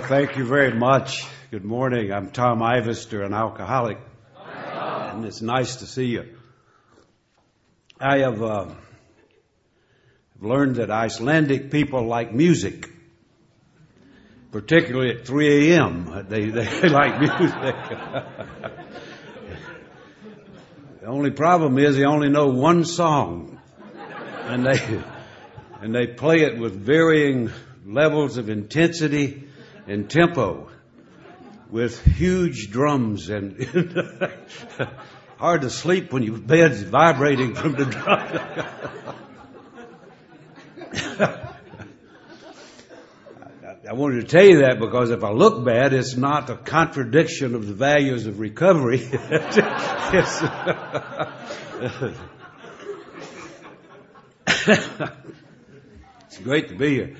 Thank you very much. Good morning. I'm Tom Ivester, an alcoholic, and it's nice to see you. I have uh, learned that Icelandic people like music, particularly at 3 a.m. They, they like music. the only problem is they only know one song, and they and they play it with varying levels of intensity and tempo with huge drums and hard to sleep when your bed's vibrating from the drum. I wanted to tell you that because if I look bad, it's not a contradiction of the values of recovery. it's, it's great to be here.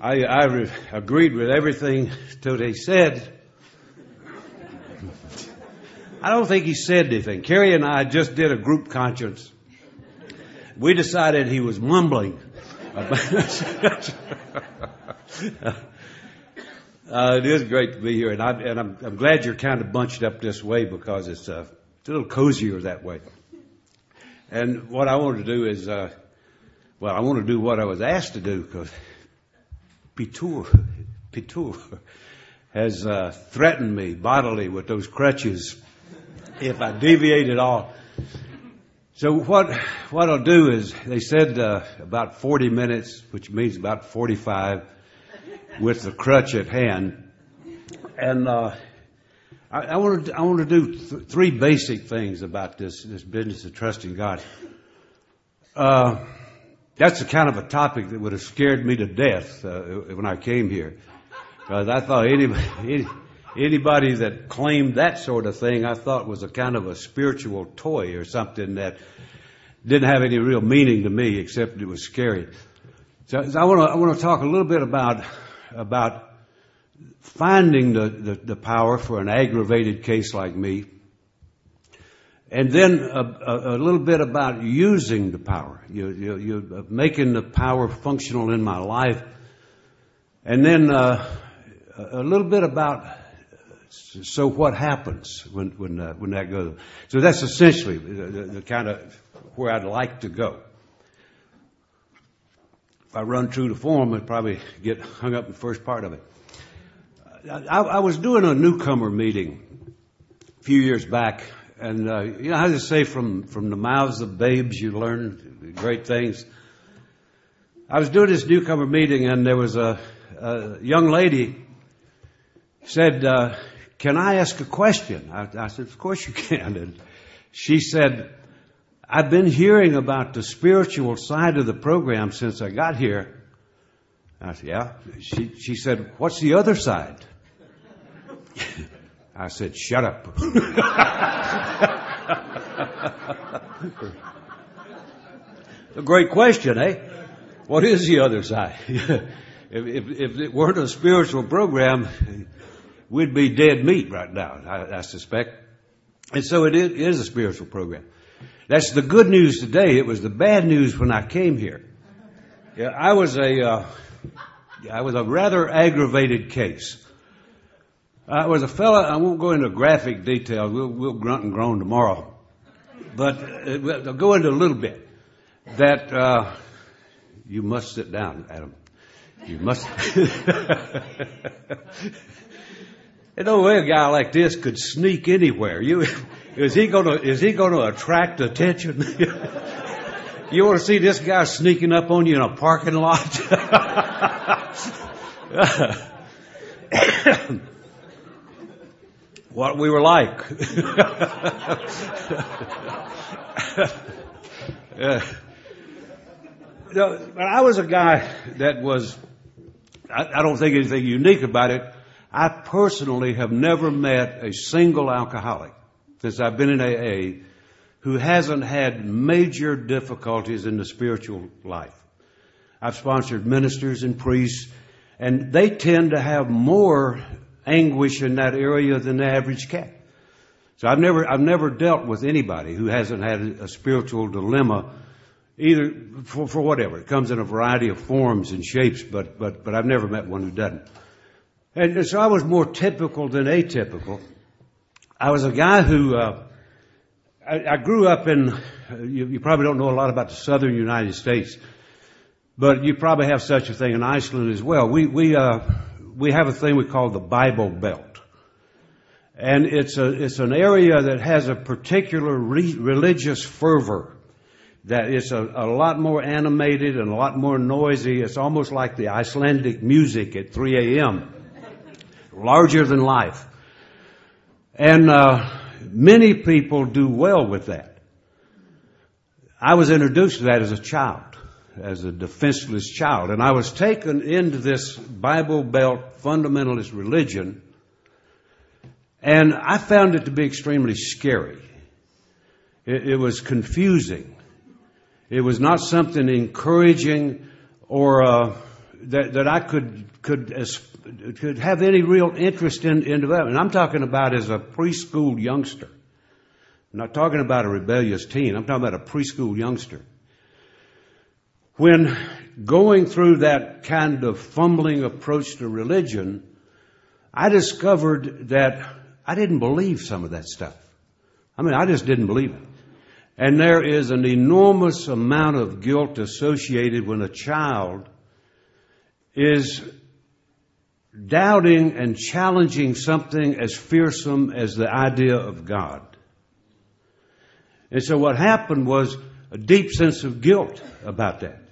I, I re- agreed with everything Tote said. I don't think he said anything. Kerry and I just did a group conscience. We decided he was mumbling. uh, it is great to be here, and, I, and I'm, I'm, glad you're kind of bunched up this way because it's, uh, it's a little cozier that way. And what I want to do is, uh, well, I want to do what I was asked to do because Pitur, Pitur has uh, threatened me bodily with those crutches if I deviate at all. So what what I'll do is they said uh, about 40 minutes, which means about 45, with the crutch at hand, and uh, I, I want to I want to do th- three basic things about this this business of trusting God. Uh, that's the kind of a topic that would have scared me to death uh, when I came here. Because I thought anybody, anybody that claimed that sort of thing, I thought was a kind of a spiritual toy or something that didn't have any real meaning to me except it was scary. So, so I want to I want to talk a little bit about about finding the, the, the power for an aggravated case like me and then a, little bit about using the power, you, you, you, making the power functional in my life. And then uh, a little bit about so what happens when uh, when that goes. So that's essentially the, kind of where I'd like to go. If I run true to form, I'd probably get hung up in the first part of it. I was doing a newcomer meeting a few years back and uh, you know how to say from from the mouths of babes you learn great things. I was doing this newcomer meeting, and there was a, a young lady said, uh, "Can I ask a question?" I, I said, "Of course you can." And she said, "I've been hearing about the spiritual side of the program since I got here." I said, "Yeah." She she said, "What's the other side?" I said, shut up. a great question, eh? What is the other side? if, if, if, it weren't a spiritual program, we'd be dead meat right now, I, I suspect. And so it is, it is a spiritual program. That's the good news today. It was the bad news when I came here. Yeah, I was a, uh, I was a rather aggravated case. Uh, was a fella, I won't go into graphic detail, we'll, we'll grunt and groan tomorrow. But uh, I'll go into a little bit. That, uh, you must sit down, Adam. You must. and no way a guy like this could sneak anywhere. You, is he gonna, is he gonna attract attention? you want to see this guy sneaking up on you in a parking lot? what we were like. yeah. but I was a guy that was, I, I don't think anything unique about it. I personally have never met a single alcoholic since I've been in AA who hasn't had major difficulties in the spiritual life. I've sponsored ministers and priests, and they tend to have more anguish in that area than the average cat. So I've never, I've never dealt with anybody who hasn't had a spiritual dilemma, either for, for whatever. It comes in a variety of forms and shapes, but, but, but I've never met one who doesn't. And so I was more typical than atypical. I was a guy who, uh, I, I, grew up in, you, you, probably don't know a lot about the southern United States, but you probably have such a thing in Iceland as well. We, we, uh, we have a thing we call the Bible Belt. And it's a, it's an area that has a particular re- religious fervor that is a, a lot more animated and a lot more noisy. It's almost like the Icelandic music at 3 a.m. Larger than life. And uh, many people do well with that. I was introduced to that as a child, as a defenseless child, and I was taken into this Bible Belt fundamentalist religion, and I found it to be extremely scary. It, it was confusing. It was not something encouraging or uh, that that I could could could have any real interest in, in development. I'm talking about as a preschool youngster. I'm not talking about a rebellious teen. I'm talking about a preschool youngster. When going through that kind of fumbling approach to religion, I discovered that I didn't believe some of that stuff. I mean, I just didn't believe it. And there is an enormous amount of guilt associated when a child is doubting and challenging something as fearsome as the idea of God. And so what happened was a deep sense of guilt about that.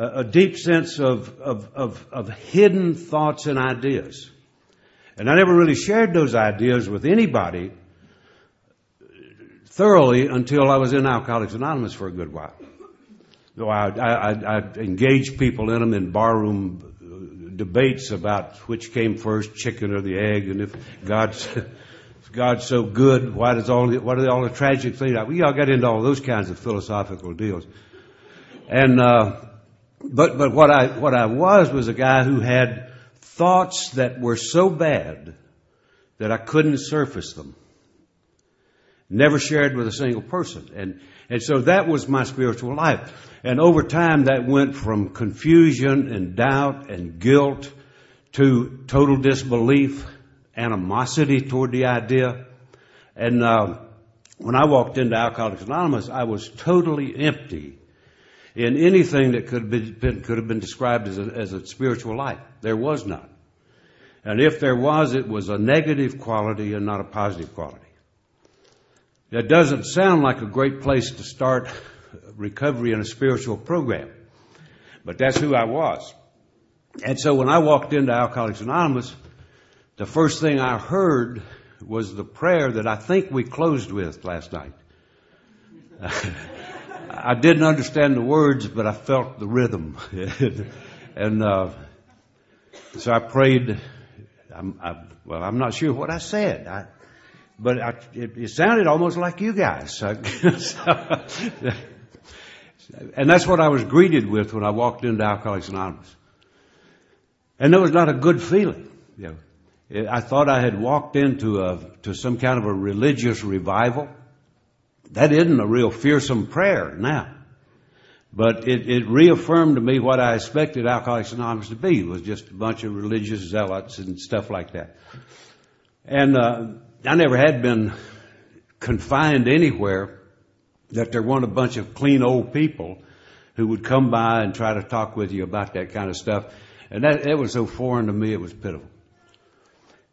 A, deep sense of, of, of, of hidden thoughts and ideas. And I never really shared those ideas with anybody thoroughly until I was in Alcoholics Anonymous for a good while. Though I, I, I engaged people in them in barroom uh, debates about which came first, chicken or the egg, and if God's if God's so good, why does all the, what are all the tragic things? We all got into all those kinds of philosophical deals, and uh, but but what I what I was was a guy who had thoughts that were so bad that I couldn't surface them. Never shared with a single person. And, and so that was my spiritual life. And over time that went from confusion and doubt and guilt to total disbelief, animosity toward the idea. And, uh, when I walked into Alcoholics Anonymous, I was totally empty in anything that could have been, could have been described as a, as a spiritual life. There was none. And if there was, it was a negative quality and not a positive quality. That doesn't sound like a great place to start recovery in a spiritual program. But that's who I was. And so when I walked into Alcoholics Anonymous, the first thing I heard was the prayer that I think we closed with last night. I didn't understand the words, but I felt the rhythm. and uh, so I prayed. I'm, I, well, I'm not sure what I said. I, but I, it, it, sounded almost like you guys. and that's what I was greeted with when I walked into Alcoholics Anonymous. And it was not a good feeling. You know, I thought I had walked into a, to some kind of a religious revival. That isn't a real fearsome prayer now. But it, it reaffirmed to me what I expected Alcoholics Anonymous to be. Was just a bunch of religious zealots and stuff like that. And, uh, I never had been confined anywhere that there weren't a bunch of clean old people who would come by and try to talk with you about that kind of stuff. And that, it was so foreign to me, it was pitiful.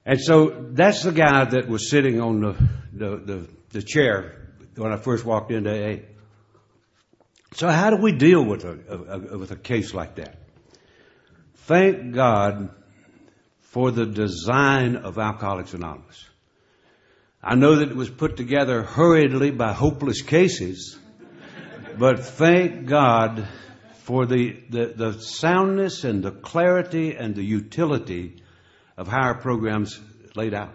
And so that's the guy that was sitting on the, the, the, the chair when I first walked into AA. So how do we deal with a, a, with a case like that? Thank God for the design of Alcoholics Anonymous. I know that it was put together hurriedly by hopeless cases, but thank God for the, the, the, soundness and the clarity and the utility of how our programs laid out.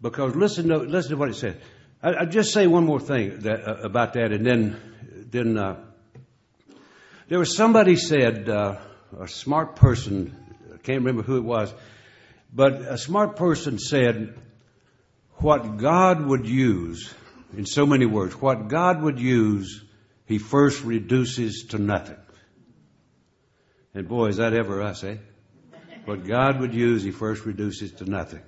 Because listen to, listen to what it said. I, will just say one more thing that, uh, about that and then, then, uh, there was somebody said, uh, a smart person, I can't remember who it was, but a smart person said, what God would use, in so many words, what God would use, He first reduces to nothing. And boy, is that ever us, eh? what God would use, He first reduces to nothing.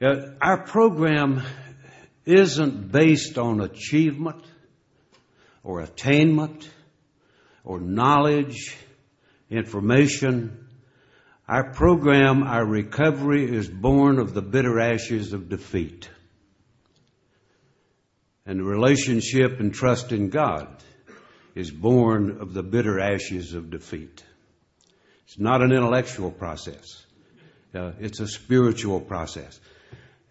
Uh, our program isn't based on achievement or attainment or knowledge, information. Our program, our recovery is born of the bitter ashes of defeat. And the relationship and trust in God is born of the bitter ashes of defeat. It's not an intellectual process. Uh, it's a spiritual process.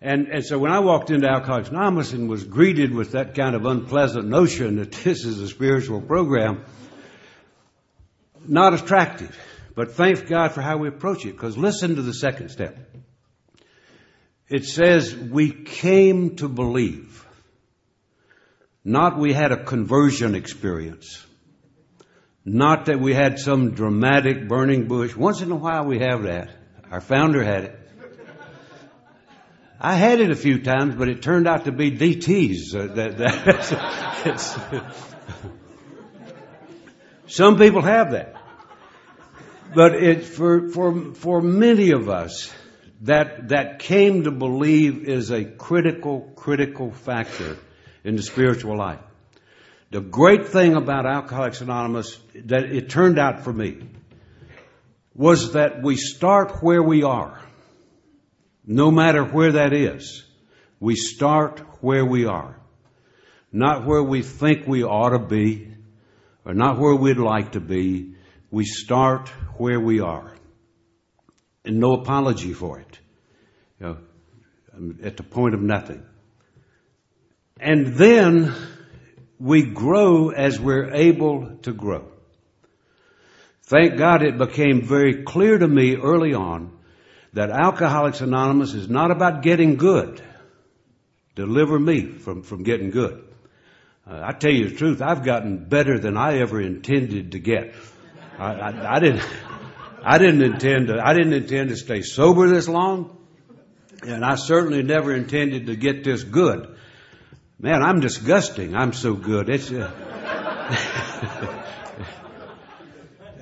And, and so when I walked into Alcoholics Anonymous and was greeted with that kind of unpleasant notion that this is a spiritual program, not attractive. But thank God for how we approach it, because listen to the second step. It says, we came to believe. Not we had a conversion experience. Not that we had some dramatic burning bush. Once in a while we have that. Our founder had it. I had it a few times, but it turned out to be DTs. Uh, that, some people have that. But it, for, for, for many of us, that, that came to believe is a critical, critical factor in the spiritual life. The great thing about Alcoholics Anonymous that it turned out for me was that we start where we are. No matter where that is. We start where we are. Not where we think we ought to be, or not where we'd like to be. We start where we are. And no apology for it. You know, at the point of nothing. And then we grow as we're able to grow. Thank God it became very clear to me early on that Alcoholics Anonymous is not about getting good. Deliver me from, from getting good. Uh, I tell you the truth, I've gotten better than I ever intended to get. I, I, I didn't, I didn't intend to, I didn't intend to stay sober this long, and I certainly never intended to get this good. Man, I'm disgusting. I'm so good. It's, uh,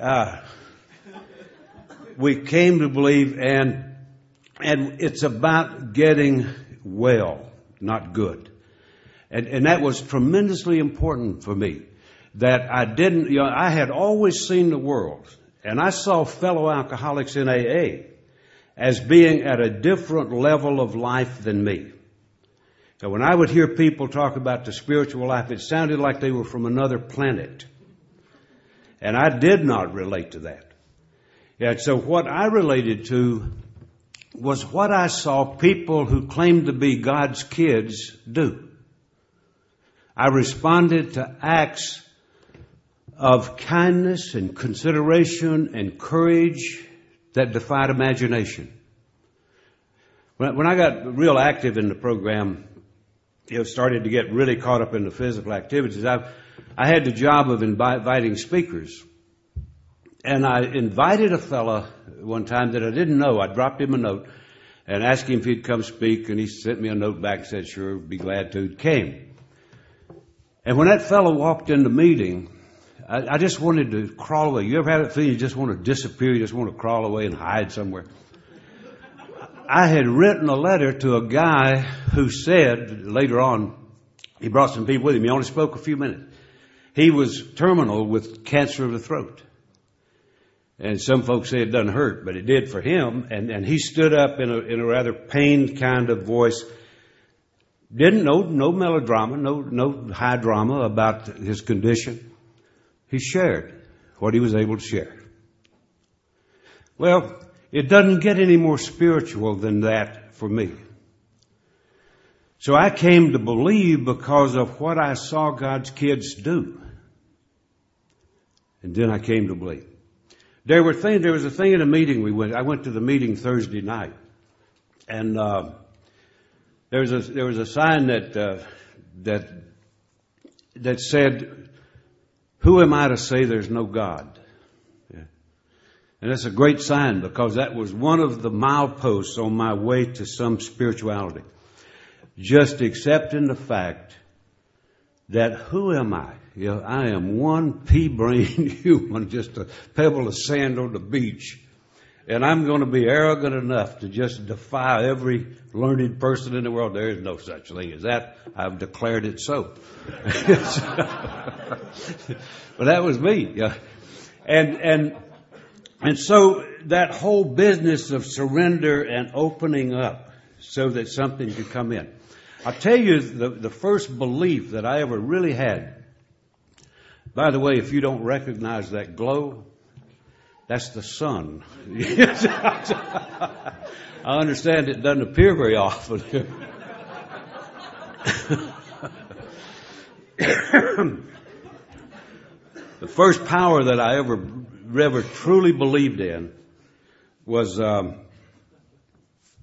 uh, we came to believe and, and it's about getting well, not good. And, and that was tremendously important for me. That I didn't, you know, I had always seen the world and I saw fellow alcoholics in AA as being at a different level of life than me. And when I would hear people talk about the spiritual life, it sounded like they were from another planet. And I did not relate to that. And so what I related to was what I saw people who claimed to be God's kids do. I responded to acts of kindness and consideration and courage that defied imagination. When I got real active in the program, you know, started to get really caught up in the physical activities, I, I had the job of inviting speakers. And I invited a fella one time that I didn't know. I dropped him a note and asked him if he'd come speak, and he sent me a note back and said, sure, be glad to. He came. And when that fellow walked in the meeting, I, I just wanted to crawl away. You ever had that feeling you just want to disappear, you just want to crawl away and hide somewhere? I had written a letter to a guy who said later on, he brought some people with him. He only spoke a few minutes. He was terminal with cancer of the throat. And some folks say it doesn't hurt, but it did for him. And, and he stood up in a, in a rather pained kind of voice. Didn't know, no melodrama, no, no high drama about his condition. He shared what he was able to share. Well, it doesn't get any more spiritual than that for me. So I came to believe because of what I saw God's kids do. And then I came to believe. There were things, there was a thing in a meeting we went, I went to the meeting Thursday night. And, uh, there was a, there was a sign that, uh, that, that said, who am I to say there's no God? Yeah. And that's a great sign because that was one of the mileposts on my way to some spirituality. Just accepting the fact that who am I? I am one pea brain human, just a pebble of sand on the beach. and I'm going to be arrogant enough to just defy every learned person in the world. There is no such thing as that. I've declared it so. but that was me. And, and, and so that whole business of surrender and opening up so that something could come in. I'll tell you the, the first belief that I ever really had. By the way, if you don't recognize that glow, that's the sun. I understand it doesn't appear very often. the first power that I ever, ever truly believed in was um,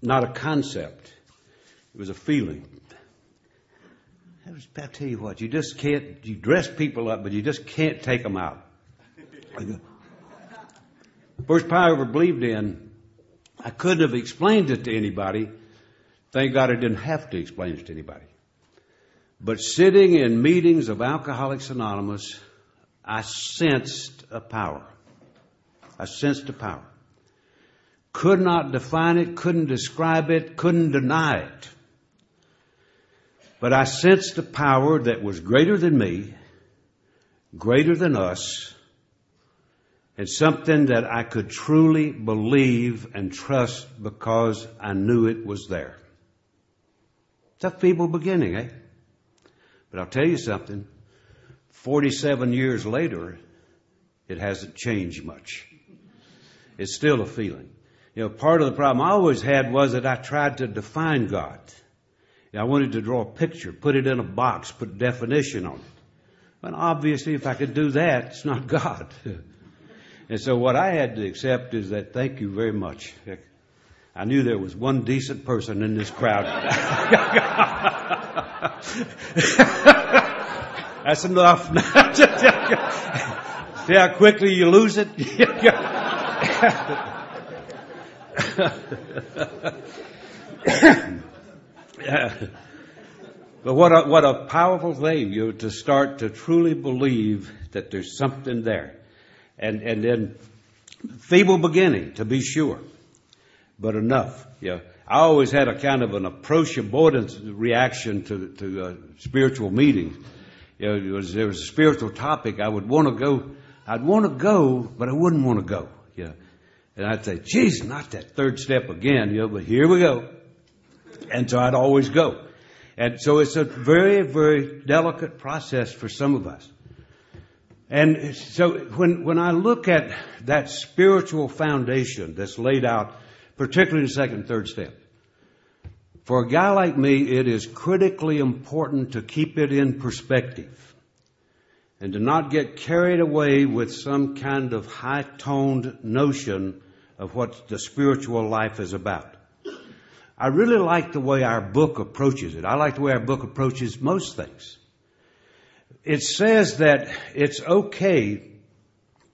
not a concept; it was a feeling. I, tell you what, you just can't. You dress people up, but you just can't take them out. First power I ever believed in, I couldn't have explained it to anybody. Thank God I didn't have to explain it to anybody. But sitting in meetings of Alcoholics Anonymous, I sensed a power. I sensed a power. Could not define it, couldn't describe it, couldn't deny it. But I sensed a power that was greater than me, greater than us, and something that I could truly believe and trust because I knew it was there. It's a feeble beginning, eh? But I'll tell you something. 47 years later, it hasn't changed much. It's still a feeling. You know, part of the problem I always had was that I tried to define God. I wanted to draw a picture, put it in a box, put definition on it. But obviously, if I could do that, it's not God. And so what I had to accept is that thank you very much. I knew there was one decent person in this crowd. That's enough. See how quickly you lose it? but what a, what a powerful thing, you to start to truly believe that there's something there and, and then feeble beginning, to be sure, but enough. Yeah. I always had a kind of an approach avoidance reaction to, to uh, spiritual meetings. You know, was, there was a spiritual topic, I would want to go, I'd want to go, but I wouldn't want to go. Yeah. And I'd say, geez, not that third step again, you know, but here we go. And so I'd always go. And so it's a very, very delicate process for some of us. And so when, when I look at that spiritual foundation that's laid out, particularly in the second and third step, for a guy like me, it is critically important to keep it in perspective and to not get carried away with some kind of high toned notion of what the spiritual life is about. I really like the way our book approaches it. I like the way our book approaches most things it says that it's okay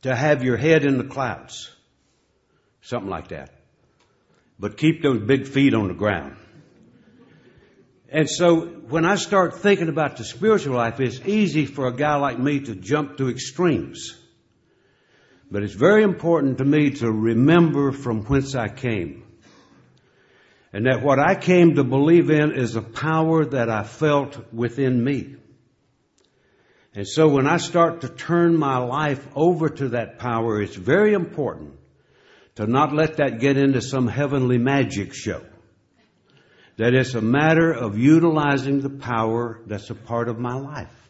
to have your head in the clouds. Something like that. But keep those big feet on the ground. And so when I start thinking about the spiritual life, it's easy for a guy like me to jump to extremes. But it's very important to me to remember from whence I came. And that what I came to believe in is a power that I felt within me. And so when I start to turn my life over to that power, it's very important to not let that get into some heavenly magic show. That it's a matter of utilizing the power that's a part of my life.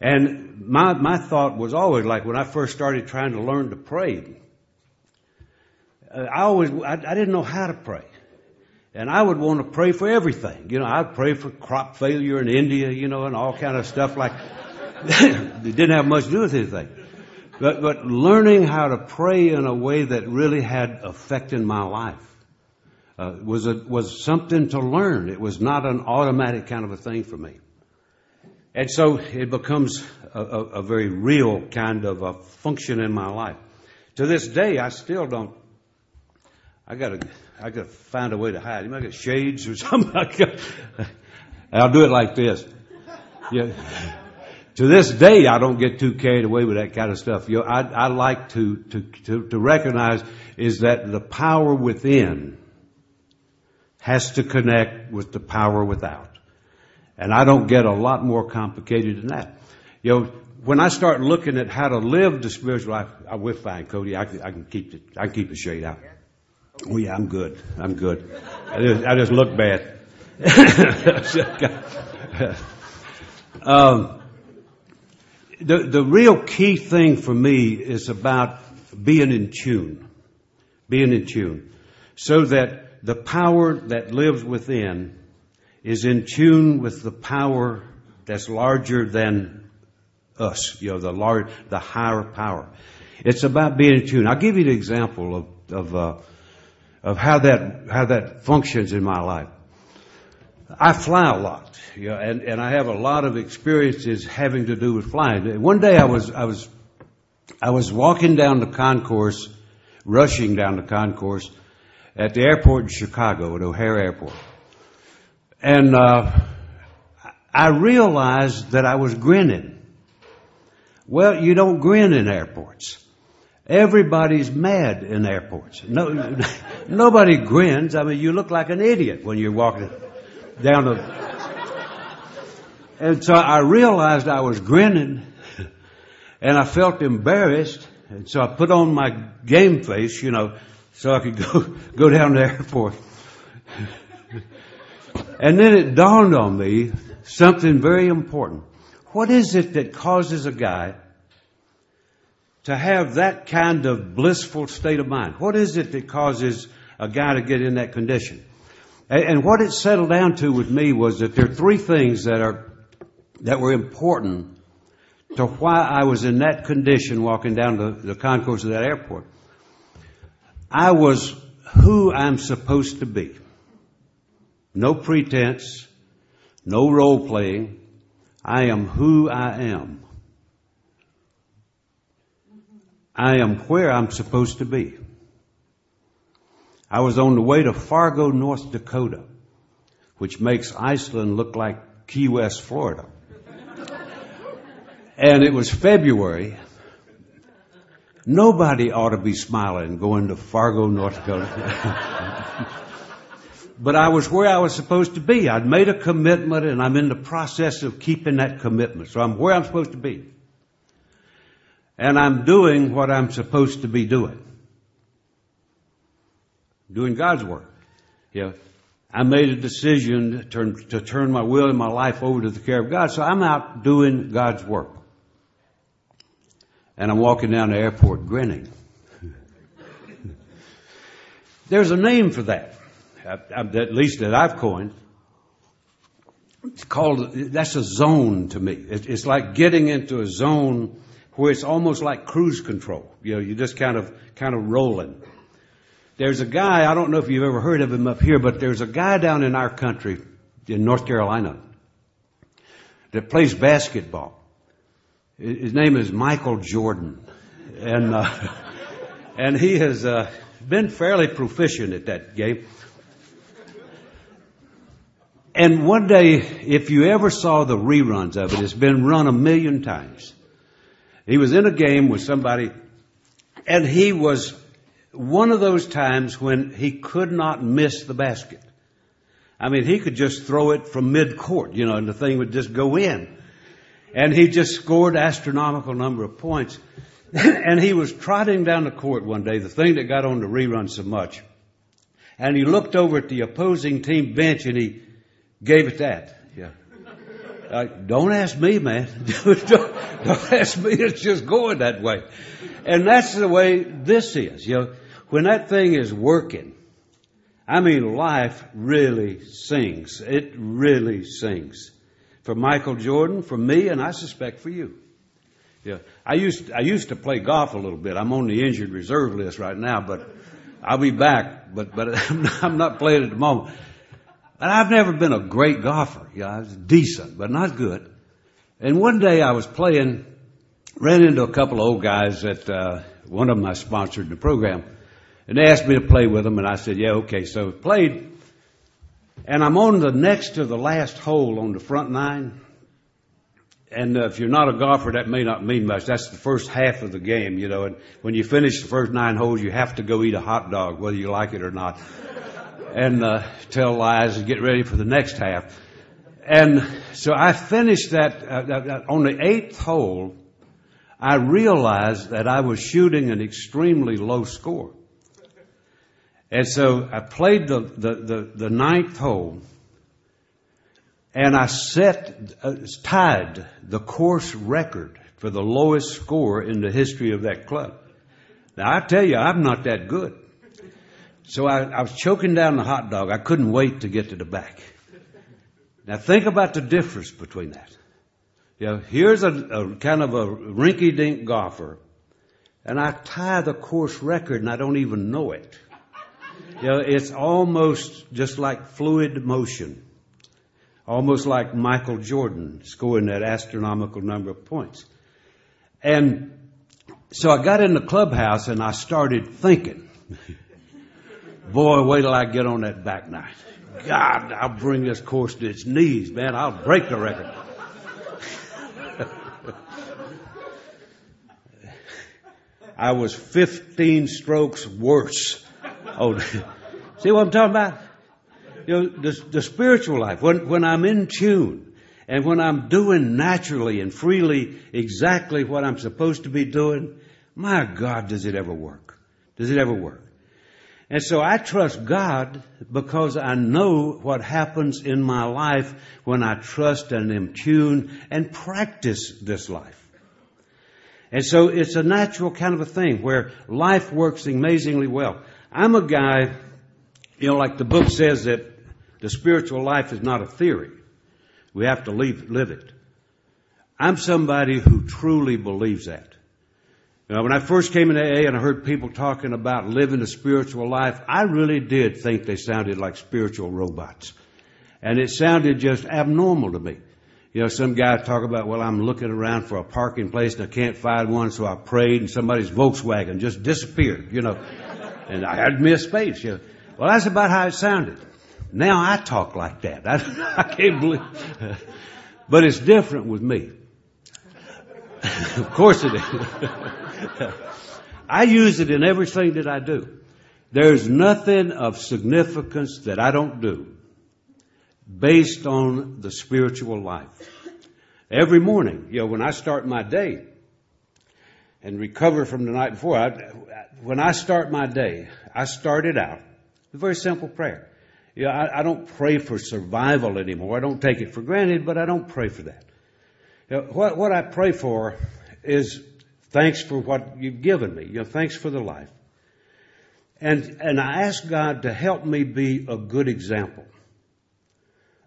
And my, my thought was always like when I first started trying to learn to pray, I always, I, I didn't know how to pray. And I would want to pray for everything. You know, I'd pray for crop failure in India, you know, and all kind of stuff like it didn't have much to do with anything. But, but learning how to pray in a way that really had effect in my life uh, was a, was something to learn. It was not an automatic kind of a thing for me. And so it becomes a, a, a very real kind of a function in my life. To this day, I still don't. I got to I gotta find a way to hide. You might get shades or something. I'll do it like this. Yeah. to this day, I don't get too carried away with that kind of stuff. You know, I, I like to, to, to, to recognize is that the power within has to connect with the power without. And I don't get a lot more complicated than that. You know, when I start looking at how to live the spiritual life, I will fine, Cody. I can, I can keep it. I can keep the shade out. Oh yeah, I'm good. I'm good. I just, I just look bad. um, the the real key thing for me is about being in tune, being in tune, so that the power that lives within is in tune with the power that's larger than us, you know, the large, the higher power. It's about being in tune. I'll give you an example of, of, uh, of how that, how that functions in my life. I fly a lot, and, and I have a lot of experiences having to do with flying. One day I was, I was, I was walking down the concourse, rushing down the concourse at the airport in Chicago, at O'Hare Airport. And uh, I realized that I was grinning. Well, you don't grin in airports. Everybody's mad in airports. No, nobody grins. I mean, you look like an idiot when you're walking down the. And so I realized I was grinning, and I felt embarrassed, and so I put on my game face, you know, so I could go go down to the airport. And then it dawned on me something very important. What is it that causes a guy to have that kind of blissful state of mind? What is it that causes a guy to get in that condition? And what it settled down to with me was that there are three things that are, that were important to why I was in that condition walking down the, the concourse of that airport. I was who I'm supposed to be. No pretense, no role playing. I am who I am. I am where I'm supposed to be. I was on the way to Fargo, North Dakota, which makes Iceland look like Key West, Florida. and it was February. Nobody ought to be smiling going to Fargo, North Dakota. but I was where I was supposed to be. I'd made a commitment and I'm in the process of keeping that commitment. So I'm where I'm supposed to be. And I'm doing what I'm supposed to be doing. Doing God's work. Yeah. I made a decision to turn, to turn my will and my life over to the care of God. So I'm out doing God's work. And I'm walking down the airport grinning. There's a name for that at least that I've coined. It's called, that's a zone to me. It's like getting into a zone where it's almost like cruise control. You know, you're just kind of, kind of rolling. There's a guy, I don't know if you've ever heard of him up here, but there's a guy down in our country, in North Carolina, that plays basketball. His name is Michael Jordan. And, uh, and he has, uh, been fairly proficient at that game. And one day, if you ever saw the reruns of it, it's been run a million times. He was in a game with somebody, and he was one of those times when he could not miss the basket. I mean, he could just throw it from mid-court, you know, and the thing would just go in. And he just scored astronomical number of points. and he was trotting down the court one day, the thing that got on the rerun so much. And he looked over at the opposing team bench and he gave it that. Yeah. Uh, don't ask me, man. don't, don't ask me. It's just going that way. And that's the way this is. You know, when that thing is working, I mean, life really sings. It really sings. For Michael Jordan, for me, and I suspect for you. Yeah. I used, I used to play golf a little bit. I'm on the injured reserve list right now, but I'll be back. But, but I'm not playing at the moment. And I've never been a great golfer. Know, I was decent, but not good. And one day I was playing, ran into a couple of old guys that, uh, one of them I sponsored in the program. And they asked me to play with them and I said, yeah, okay. So played. And I'm on the next to the last hole on the front nine. and uh, if you're not a golfer, that may not mean much. That's the first half of the game, you know. And when you finish the first nine holes, you have to go eat a hot dog, whether you like it or not, and uh, tell lies and get ready for the next half. And so I finished that uh, on the eighth hole. I realized that I was shooting an extremely low score. And so I played the, the, the, the ninth hole and I set, uh, tied the course record for the lowest score in the history of that club. Now I tell you, I'm not that good. So I, I was choking down the hot dog. I couldn't wait to get to the back. Now think about the difference between that. You know, here's a, a kind of a rinky-dink golfer, and I tie the course record and I don't even know it. You know, it's almost just like fluid motion almost like Michael Jordan scoring that astronomical number of points. And so I got in the clubhouse and I started thinking, boy, wait till I get on that back nine. God, I'll bring this course to its knees, man. I'll break the record. I was 15 strokes worse. Oh, see what I'm talking about? you know, the, the spiritual life, when, when I'm in tune and when I'm doing naturally and freely exactly what I'm supposed to be doing, my God, does it ever work? Does it ever work? And so I trust God because I know what happens in my life when I trust and am tuned and practice this life. And so it's a natural kind of a thing where life works amazingly well. I'm a guy, you know, like the book says that the spiritual life is not a theory. We have to live, live it. I'm somebody who truly believes that. You know, when I first came into AA and I heard people talking about living a spiritual life, I really did think they sounded like spiritual robots. And it sounded just abnormal to me. You know, some guy talk about, well, I'm looking around for a parking place and I can't find one, so I prayed and somebody's Volkswagen just disappeared, you know. and I had missed space, you know. Well, that's about how it sounded. Now I talk like that. I, I can't believe. But it's different with me. of course it is. I use it in everything that I do. There's nothing of significance that I don't do based on the spiritual life. Every morning, you know, when I start my day and recover from the night before, I, when I start my day, I start it out with a very simple prayer. You know, I, I don't pray for survival anymore. I don't take it for granted, but I don't pray for that. You know, what, what I pray for is thanks for what you've given me. You know, thanks for the life. And, and I ask God to help me be a good example.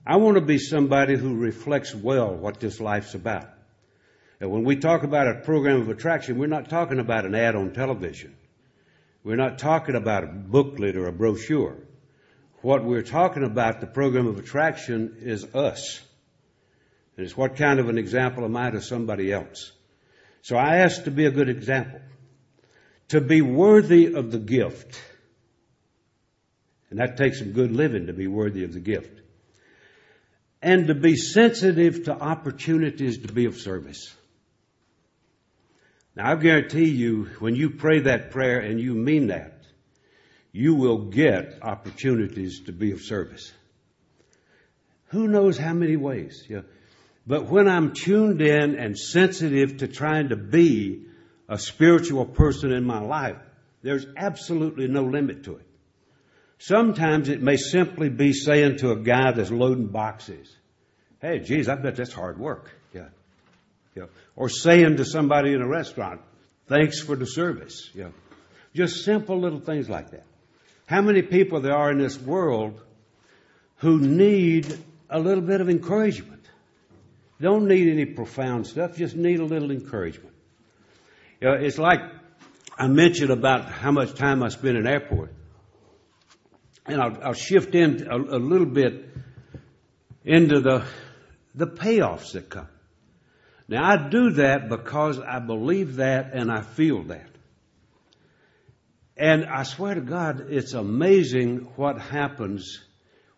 I want to be somebody who reflects well what this life's about. And when we talk about a program of attraction, we're not talking about an ad on television. We're not talking about a booklet or a brochure. What we're talking about, the program of attraction, is us. And it's what kind of an example am I to somebody else? So I ask to be a good example. To be worthy of the gift. And that takes some good living to be worthy of the gift. And to be sensitive to opportunities to be of service. Now I guarantee you, when you pray that prayer and you mean that, you will get opportunities to be of service. Who knows how many ways? You know, but when I'm tuned in and sensitive to trying to be a spiritual person in my life, there's absolutely no limit to it. Sometimes it may simply be saying to a guy that's loading boxes, Hey, geez, I bet that's hard work. Yeah. Yeah. Or saying to somebody in a restaurant, thanks for the service. Yeah. Just simple little things like that how many people there are in this world who need a little bit of encouragement. Don't need any profound stuff, just need a little encouragement. You know, it's like I mentioned about how much time I spend in airport. And I'll, I'll shift in a, a little bit into the, the payoffs that come. Now I do that because I believe that and I feel that. And I swear to God, it's amazing what happens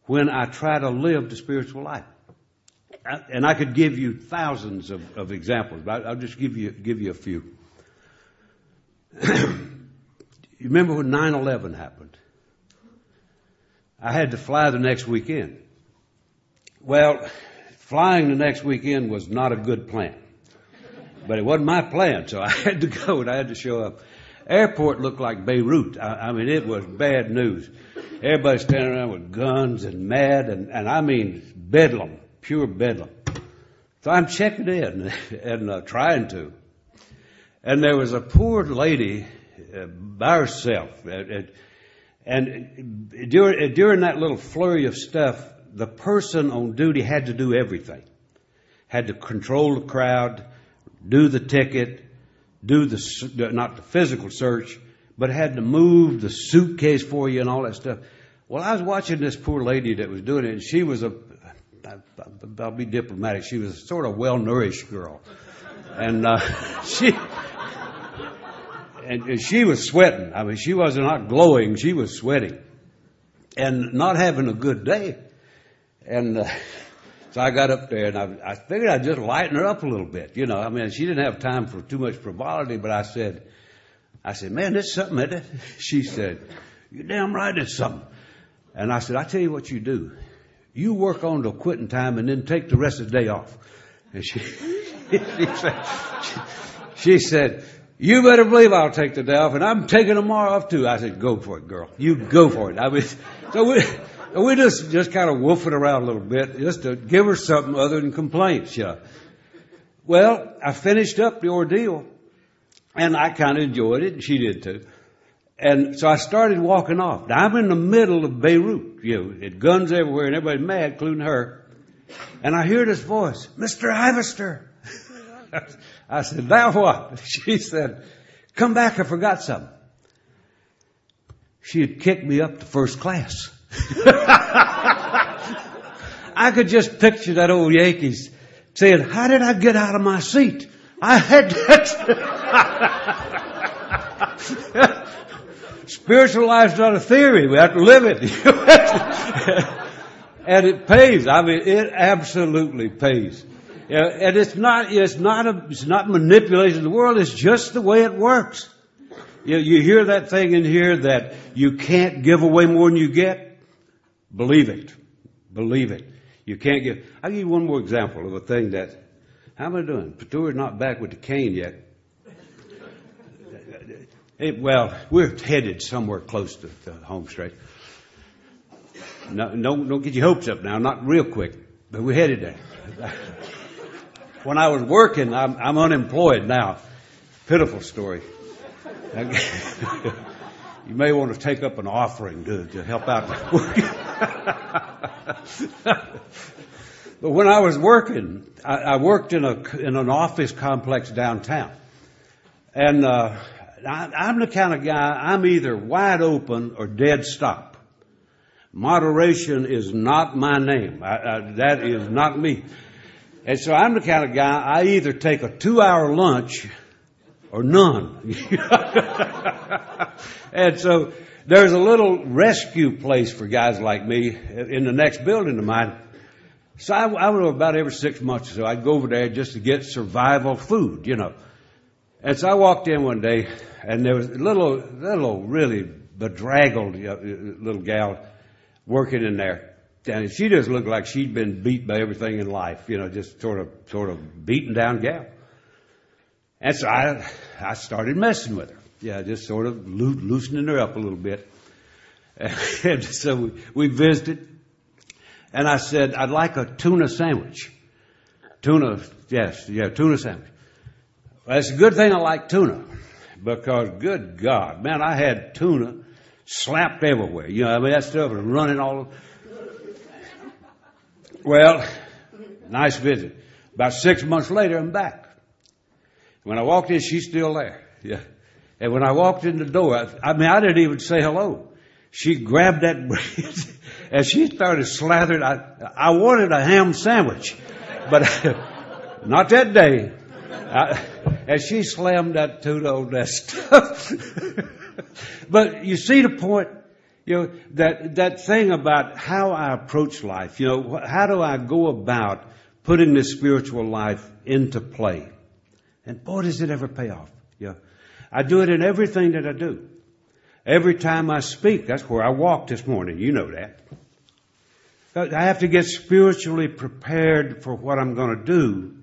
when I try to live the spiritual life. And I could give you thousands of, of examples, but I'll just give you, give you a few. you remember when 9-11 happened? I had to fly the next weekend. Well, flying the next weekend was not a good plan. But it wasn't my plan, so I had to go and I had to show up. Airport looked like Beirut. I, I mean, it was bad news. Everybody standing around with guns and mad, and, and I mean, bedlam, pure bedlam. So I'm checking in and uh, trying to. And there was a poor lady uh, by herself. And, and during, during that little flurry of stuff, the person on duty had to do everything. Had to control the crowd, do the ticket, do the, not the physical search, but had to move the suitcase for you and all that stuff. Well, I was watching this poor lady that was doing it, and she was a, I'll be diplomatic, she was sort of well-nourished girl. And, uh, she, and she was sweating. I mean, she was not glowing, she was sweating. And not having a good day. And, uh, so I got up there and I, I figured I'd just lighten her up a little bit. You know, I mean, she didn't have time for too much frivolity, but I said, I said, man, there's something? She said, you're damn right there's something. And I said, I tell you what you do. You work on till quitting time and then take the rest of the day off. And she, she, said, she, said, you better believe I'll take the day off and I'm taking tomorrow off too. I said, go for it, girl. You go for it. I mean, so we, we just, just kind of woofing around a little bit just to give her something other than complaints, yeah. Well, I finished up the ordeal and I kind of enjoyed it and she did too. And so I started walking off. Now I'm in the middle of Beirut, you know, it guns everywhere and everybody's mad, including her. And I hear this voice, Mr. Ivester. I said, now what? She said, come back, I forgot something. She had kicked me up to first class. I could just picture that old Yankees saying, how did I get out of my seat? I had to. Spiritual life's not a theory. We have to live it. and it pays. I mean, it absolutely pays. and it's not, it's not a, it's not manipulation of the world. It's just the way it works. You, you hear that thing in here that you can't give away more than you get? Believe it. Believe it. You can't give. I'll give you one more example of a thing that. How am I doing? Petura's not back with the cane yet. Well, we're headed somewhere close to, to home straight. No, no, don't get your hopes up now. Not real quick, but we're headed there. when I was working, I'm, I'm unemployed now. Pitiful story. you may want to take up an offering to, to help out. but when I was working, I, I, worked in a in an office complex downtown, and uh, I, I'm the kind of guy I'm either wide open or dead stop. Moderation is not my name. I, that is not me. And so I'm the kind of guy I either take a two hour lunch or none. and so there's a little rescue place for guys like me in the next building of mine. So I, I would about every six months or so, I'd go over there just to get survival food, you know. And so I walked in one day, and there was a little, little, really bedraggled little gal working in there. And she just looked like she'd been beat by everything in life, you know, just sort of, sort of beaten down gal. And so I, I started messing with her. Yeah, just sort of loo- loosening her up a little bit. And so we, we visited. And I said, I'd like a tuna sandwich. Tuna, yes, yeah, tuna sandwich. Well, it's a good thing I like tuna. Because good God, man, I had tuna slapped everywhere. You know, I mean, that stuff was running all. Well, nice visit. About six months later, I'm back. When I walked in, she's still there. Yeah. And when I walked in the door, I, I mean, I didn't even say hello. She grabbed that bread and she started slathering. I, I wanted a ham sandwich, but not that day. And she slammed that tuna on stuff. but you see the point? You know, that, that thing about how I approach life, you know, how do I go about putting this spiritual life into play. And boy, does it ever pay off. Yeah. I do it in everything that I do. Every time I speak, that's where I walked this morning. You know that. I have to get spiritually prepared for what I'm going to do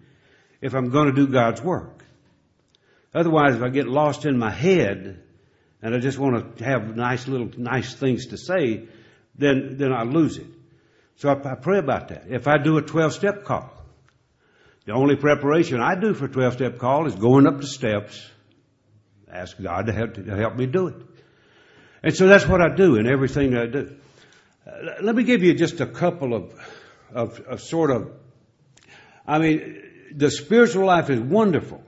if I'm going to do God's work. Otherwise, if I get lost in my head and I just want to have nice little nice things to say, then then I lose it. So I, I pray about that. If I do a 12 step call, the only preparation I do for a 12 step call is going up the steps, ask God to help, to help me do it. And so that's what I do in everything I do. Uh, let me give you just a couple of, of, of sort of, I mean, the spiritual life is wonderful.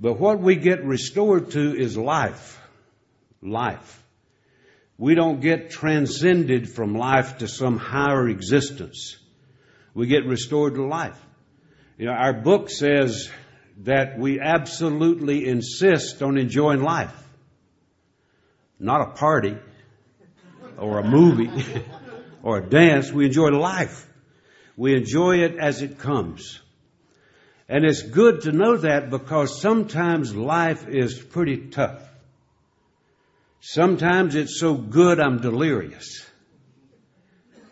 But what we get restored to is life. Life. We don't get transcended from life to some higher existence. We get restored to life. You know, our book says that we absolutely insist on enjoying life. Not a party or a movie or a dance. We enjoy life. We enjoy it as it comes. And it's good to know that because sometimes life is pretty tough. Sometimes it's so good I'm delirious.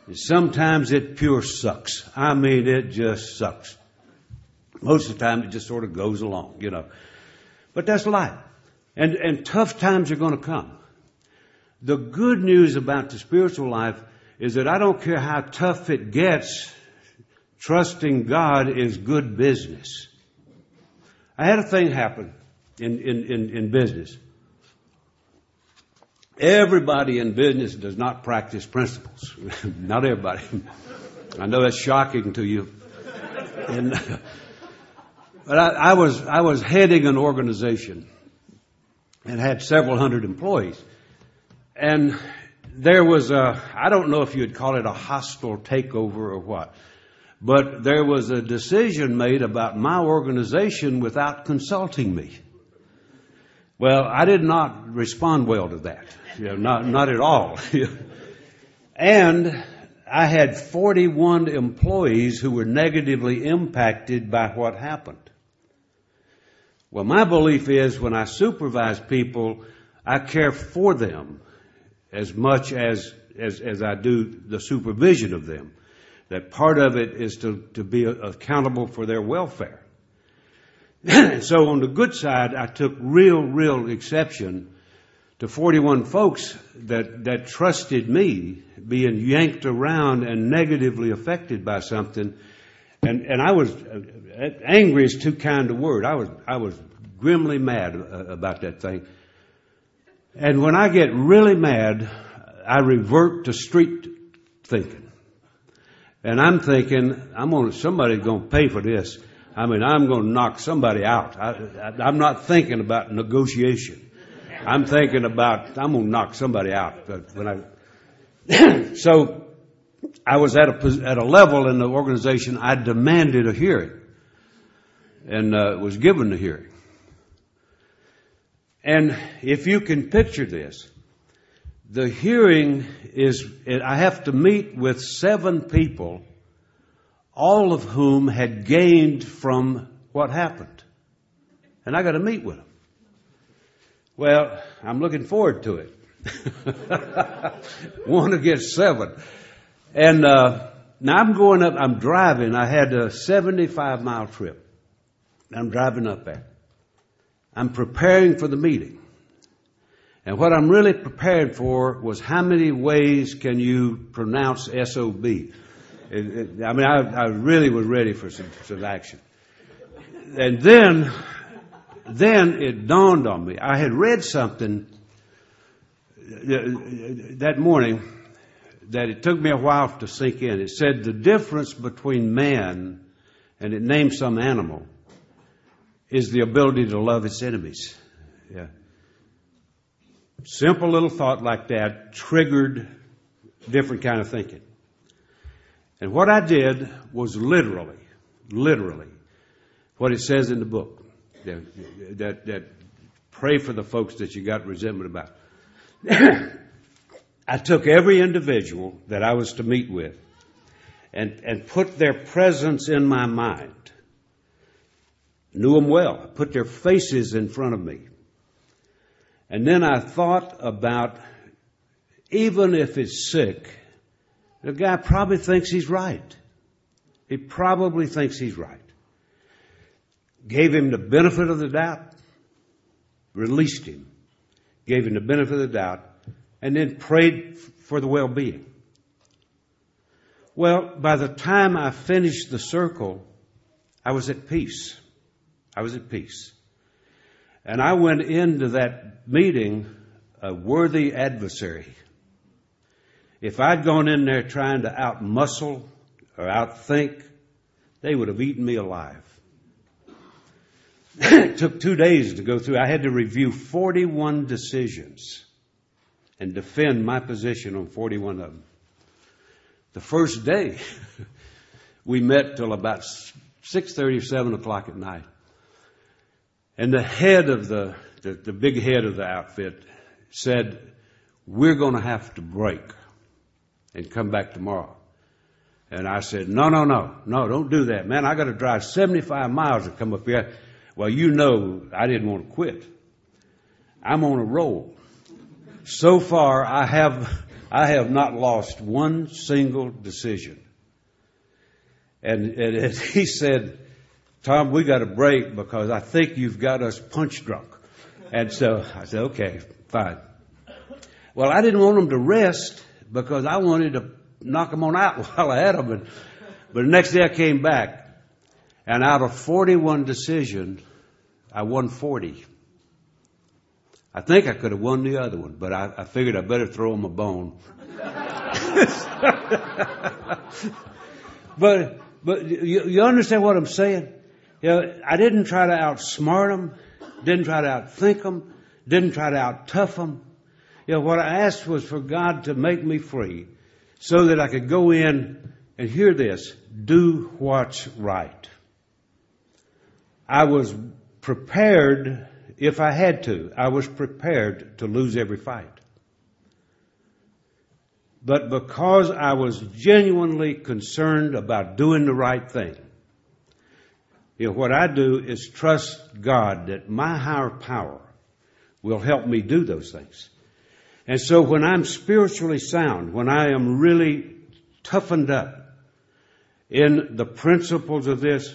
And sometimes it pure sucks. I mean, it just sucks. Most of the time it just sort of goes along, you know. But that's life. And, and tough times are going to come. The good news about the spiritual life is that I don't care how tough it gets, trusting God is good business. I had a thing happen in, in, in, in business. Everybody in business does not practice principles. not everybody. I know that's shocking to you. And, but I, I, was I was heading an organization and had several hundred employees, and there was a I don't know if you'd call it a hostile takeover or what, but there was a decision made about my organization without consulting me. Well, I did not respond well to that. Not, not at all. and I had 41 employees who were negatively impacted by what happened. Well, my belief is when I supervise people, I care for them as much as, as, as I do the supervision of them. That part of it is to, be accountable for their welfare. And so on the good side, I took real, real exception to 41 folks that, that trusted me being yanked around and negatively affected by something. And, and I was, uh, angry is too kind a word. I was, I was grimly mad uh, about that thing. And when I get really mad, I revert to street thinking. And I'm thinking, I'm gonna, somebody's gonna pay for this. I mean, I'm gonna knock somebody out. I, I, I'm not thinking about negotiation. I'm thinking about, I'm gonna knock somebody out. When I, so, I was at a, at a level in the organization, I demanded a hearing. And, uh, was given a hearing. And if you can picture this, the hearing is, I have to meet with seven people, all of whom had gained from what happened. And I got to meet with them. Well, I'm looking forward to it. One against seven. And, uh, now I'm going up, I'm driving. I had a 75 mile trip. I'm driving up there. I'm preparing for the meeting. And what I'm really prepared for was how many ways can you pronounce SOB? It, it, I mean, I, I, really was ready for some, some action. And then, then it dawned on me. I had read something uh, uh, that morning that it took me a while to sink in. It said the difference between man and it named some animal is the ability to love its enemies. Yeah. Simple little thought like that triggered different kind of thinking. And what I did was literally, literally, what it says in the book. That, that, that pray for the folks that you got resentment about. I took every individual that I was to meet with, and, and put their presence in my mind. Knew them well, put their faces in front of me. And then I thought about even if it's sick, the guy probably thinks he's right. He probably thinks he's right. Gave him the benefit of the doubt, released him, gave him the benefit of the doubt, and then prayed for the well-being. Well, by the time I finished the circle, I was at peace. I was at peace. And I went into that meeting a worthy adversary. If I'd gone in there trying to outmuscle or outthink, they would have eaten me alive. it took two days to go through. I had to review 41 decisions and defend my position on 41 of them. The first day, we met till about 6.30 or 7 o'clock at night. And the head of the, the, the big head of the outfit said, we're going to have to break and come back tomorrow. And I said, no, no, no, no, don't do that, man. I got to drive 75 miles to come up here. Well, you know, I didn't want to quit. I'm on a roll. So far, I have, I have not lost one single decision. And, and he said, Tom, we got a break because I think you've got us punch drunk. And so I said, okay, fine. Well, I didn't want them to rest because I wanted to knock them on out while I had them. And, but the next day I came back and out of 41 decisions, I won 40. I think I could have won the other one, but I, I figured I better throw him a bone. but but you, you understand what I'm saying? You know, I didn't try to outsmart them, didn't try to outthink them, didn't try to outtough them. You know, what I asked was for God to make me free so that I could go in and hear this, do what's right. I was prepared if I had to. I was prepared to lose every fight. But because I was genuinely concerned about doing the right thing, you know, what I do is trust God that my higher power will help me do those things. And so when I'm spiritually sound, when I am really toughened up in the principles of this,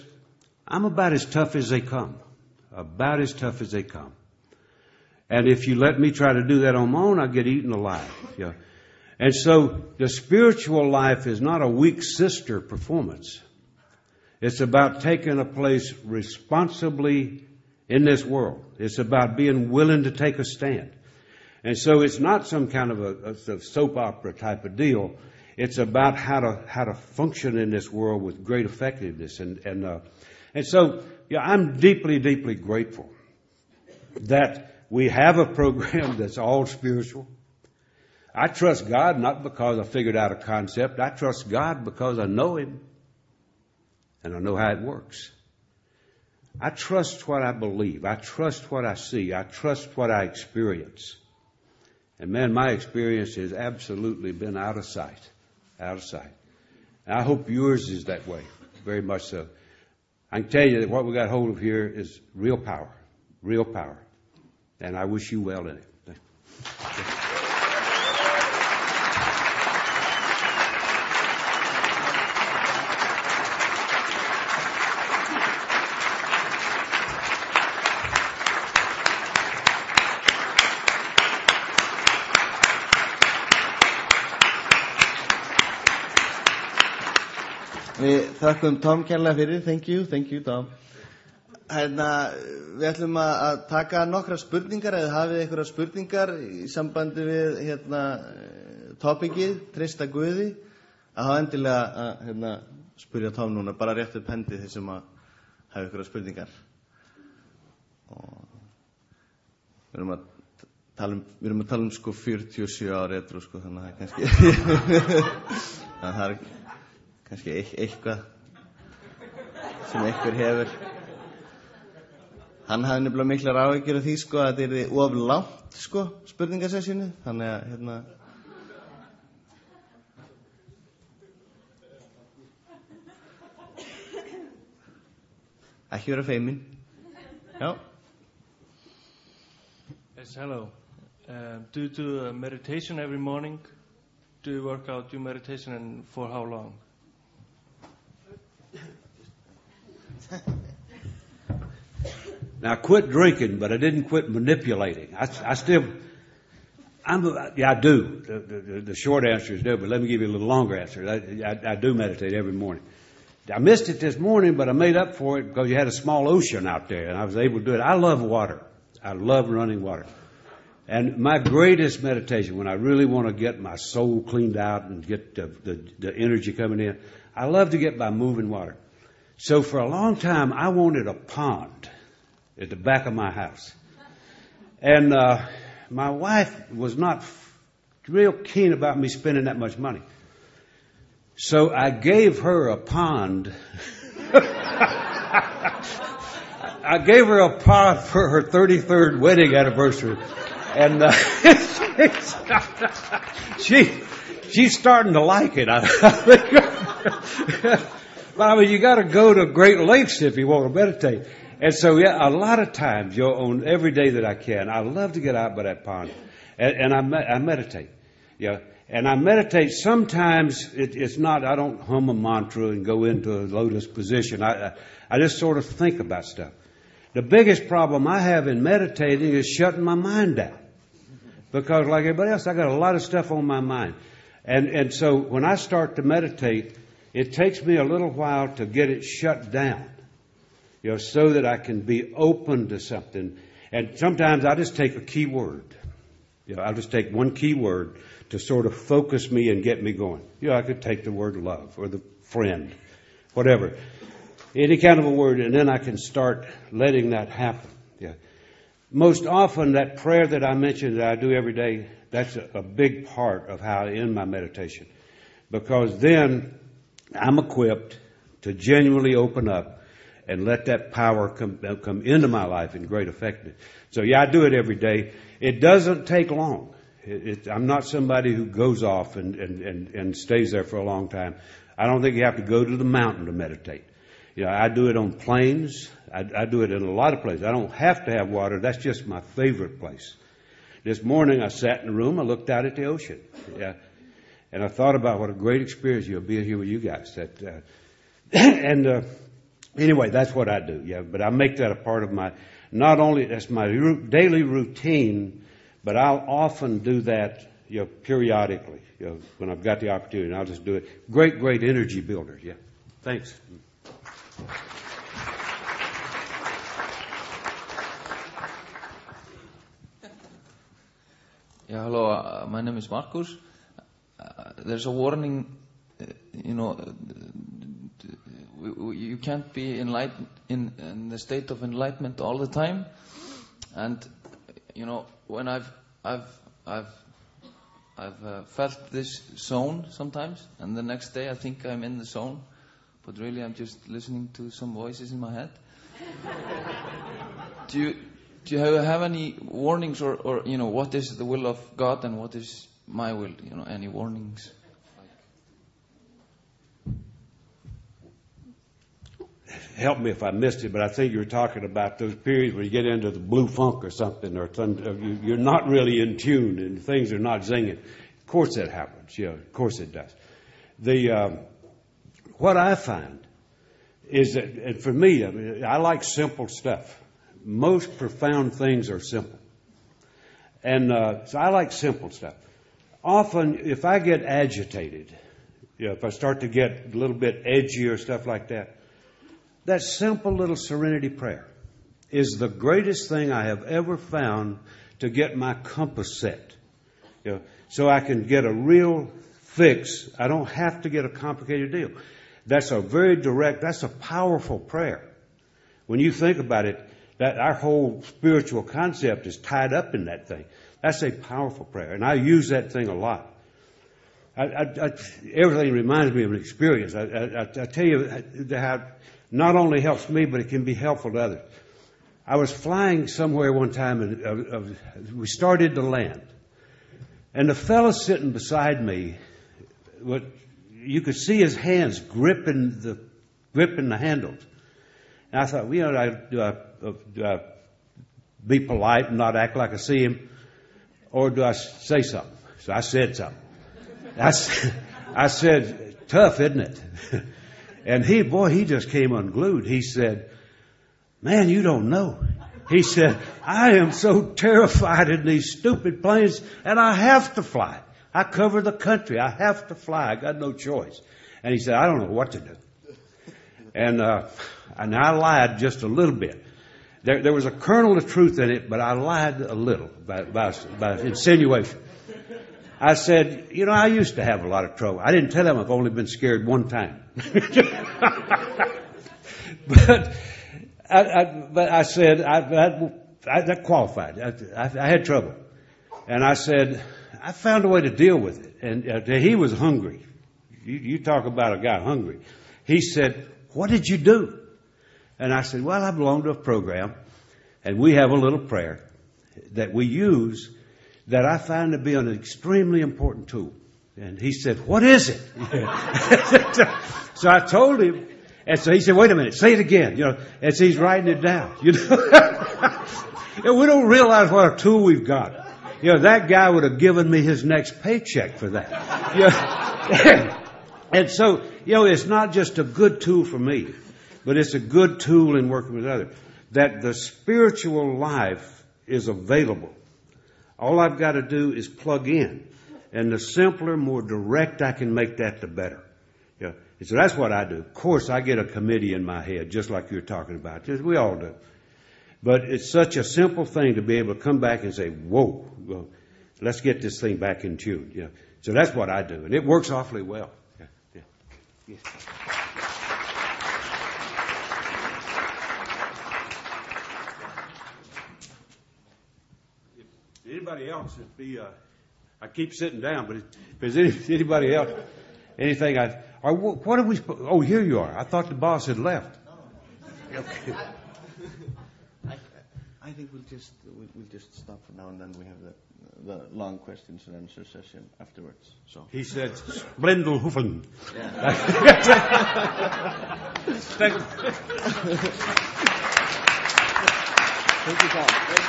I'm about as tough as they come. About as tough as they come. And if you let me try to do that on my own, I'll get eaten alive. Yeah. And so the spiritual life is not a weak sister performance. It's about taking a place responsibly in this world. It's about being willing to take a stand. And so it's not some kind of a, a soap opera type of deal. It's about how to how to function in this world with great effectiveness. And and uh, and so yeah, I'm deeply deeply grateful that we have a program that's all spiritual. I trust God not because I figured out a concept. I trust God because I know Him and I know how it works. I trust what I believe. I trust what I see. I trust what I experience. And man, my experience has absolutely been out of sight. Out of sight. And I hope yours is that way. Very much so. I can tell you that what we got hold of here is real power. Real power. And I wish you well in it. Þakkum Tom kærlega fyrir, thank you, thank you Tom. Hérna, við ætlum að taka nokkra spurningar eða hafið einhverja spurningar í sambandi við hérna, topikið, trista Guði, að hafa endilega að hérna, spurja Tom núna, bara rétt upp hendi þeir sem að hafa einhverja spurningar. Og við erum að um, við erum að tala um sko 47 ára etru sko, þannig að það er kannski, það er kannski eitthvað sem einhver hefur. Hann hafði nefnilega mikla ráðegjur af því sko að þetta er of látt sko spurningasessinu þannig að hérna ekki vera feimin. Já. Yes, hello. Um, do you do meditation every morning? Do you work out your meditation and for how long? Now, I quit drinking, but I didn't quit manipulating. I, I still, I'm, yeah, I do. The, the, the, short answer is no, but let me give you a little longer answer. I, I, I do meditate every morning. I missed it this morning, but I made up for it because you had a small ocean out there, and I was able to do it. I love water. I love running water. And my greatest meditation, when I really want to get my soul cleaned out and get the, the, the energy coming in, I love to get by moving water. So for a long time, I wanted a pond at the back of my house. And uh, my wife was not real keen about me spending that much money. So I gave her a pond. I gave her a pond for her 33rd wedding anniversary and uh, she she's starting to like it. I but I mean, you got to go to great lengths if you want to meditate. And so, yeah, a lot of times, you on every day that I can, I love to get out by that pond, and, and I, me- I meditate. Yeah, and I meditate. Sometimes it, it's not. I don't hum a mantra and go into a lotus position. I, I just sort of think about stuff. The biggest problem I have in meditating is shutting my mind down. Because like everybody else, I got a lot of stuff on my mind. And, and so when I start to meditate, it takes me a little while to get it shut down. You know, so that I can be open to something. And sometimes I just take a key word. You know, I'll just take one key word to sort of focus me and get me going. You know, I could take the word love or the friend, whatever. Any kind of a word, and then I can start letting that happen. Yeah. Most often, that prayer that I mentioned that I do every day, that's a, a big part of how I end my meditation. Because then I'm equipped to genuinely open up and let that power come, come into my life in great effectiveness. So yeah, I do it every day. It doesn't take long. It, it, I'm not somebody who goes off and, and, and, and stays there for a long time. I don't think you have to go to the mountain to meditate. You know, I do it on planes. I, I do it in a lot of places. I don't have to have water. That's just my favorite place. This morning I sat in the room. I looked out at the ocean. Yeah. And I thought about what a great experience you'll be here with you guys. That, uh, and, uh, anyway, that's what I do. Yeah. But I make that a part of my, not only, that's my daily routine, but I'll often do that, you know, periodically, you know, when I've got the opportunity. I'll just do it. Great, great energy builder. Yeah. Thanks. Yeah, hello. Uh, my name is Marcus. Uh, there's a warning. Uh, you know, uh, you can't be enlightened in, in the state of enlightenment all the time. And you know, when I've I've I've I've uh, felt this zone sometimes, and the next day I think I'm in the zone, but really I'm just listening to some voices in my head. do you do you have any warnings or, or, you know, what is the will of God and what is my will? You know, any warnings? Help me if I missed it, but I think you were talking about those periods where you get into the blue funk or something, or you're not really in tune and things are not zinging. Of course that happens. Yeah, of course it does. The um, what I find is that, and for me, I, mean, I like simple stuff most profound things are simple. And uh, so I like simple stuff. Often, if I get agitated, you know, if I start to get a little bit edgy or stuff like that, that simple little serenity prayer is the greatest thing I have ever found to get my compass set. You know, so I can get a real fix. I don't have to get a complicated deal. That's a very direct, that's a powerful prayer. When you think about it, that our whole spiritual concept is tied up in that thing. That's a powerful prayer, and I use that thing a lot. I, I, I, everything reminds me of an experience. I, tell you how not only helps me, but it can be helpful to others. I was flying somewhere one time, and uh, uh, we started to land, and the fellow sitting beside me, what you could see his hands gripping the gripping the handles. And I thought, well, you know, I, do I, do I be polite and not act like I see him? Or do I say something? So I said something. I said, tough, isn't it? And he, boy, he just came unglued. He said, man, you don't know. He said, I am so terrified in these stupid planes and I have to fly. I cover the country. I have to fly. I got no choice. And he said, I don't know what to do. And, uh, and I lied just a little bit. There, there was a kernel of truth in it, but I lied a little by, by, by insinuation. I said, you know, I used to have a lot of trouble. I didn't tell him I've only been scared one time. but I, I, but I said, I, I, that qualified. I, I, I had trouble. And I said, I found a way to deal with it. And uh, he was hungry. You, you talk about a guy hungry. He said, what did you do? And I said, well, I belong to a program and we have a little prayer that we use that I find to be an extremely important tool. And he said, what is it? so I told him, and so he said, wait a minute, say it again, you know, and so he's writing it down, you know. And we don't realize what a tool we've got. You know, that guy would have given me his next paycheck for that. You know? and so, you know, it's not just a good tool for me, but it's a good tool in working with others. That the spiritual life is available. All I've got to do is plug in. And the simpler, more direct I can make that, the better. Yeah. So that's what I do. Of course, I get a committee in my head, just like you're talking about. Just- We all do. But it's such a simple thing to be able to come back and say, whoa, well, let's get this thing back in tune. Yeah. So that's what I do. And it works awfully well. Yeah. Yeah. Anybody else, would be, uh, I keep sitting down, but if there's any, anybody else, anything I, or what are we, oh, here you are. I thought the boss had left. Okay. I, I think we'll just we'll, just stop for now, and then we have the the long questions and answer session afterwards. So. He said, Splendelhofen. Thank you, Thank you. Thank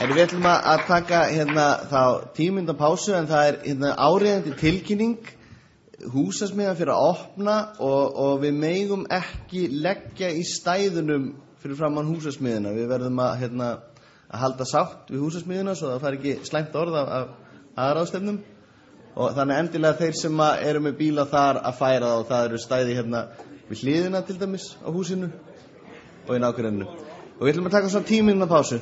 En við ætlum að taka hérna þá tímynda pásu en það er hérna áriðandi tilkynning húsasmiðan fyrir að opna og, og við megum ekki leggja í stæðunum fyrir framann húsasmiðina við verðum að, hérna, að halda sátt við húsasmiðina svo það fari ekki slæmt orð af, af aðráðstefnum og þannig endilega þeir sem eru með bíla þar að færa það og það eru stæði hérna við hliðina til dæmis á húsinu og í nákvæmnu og við ætlum að taka svona tímynda pásu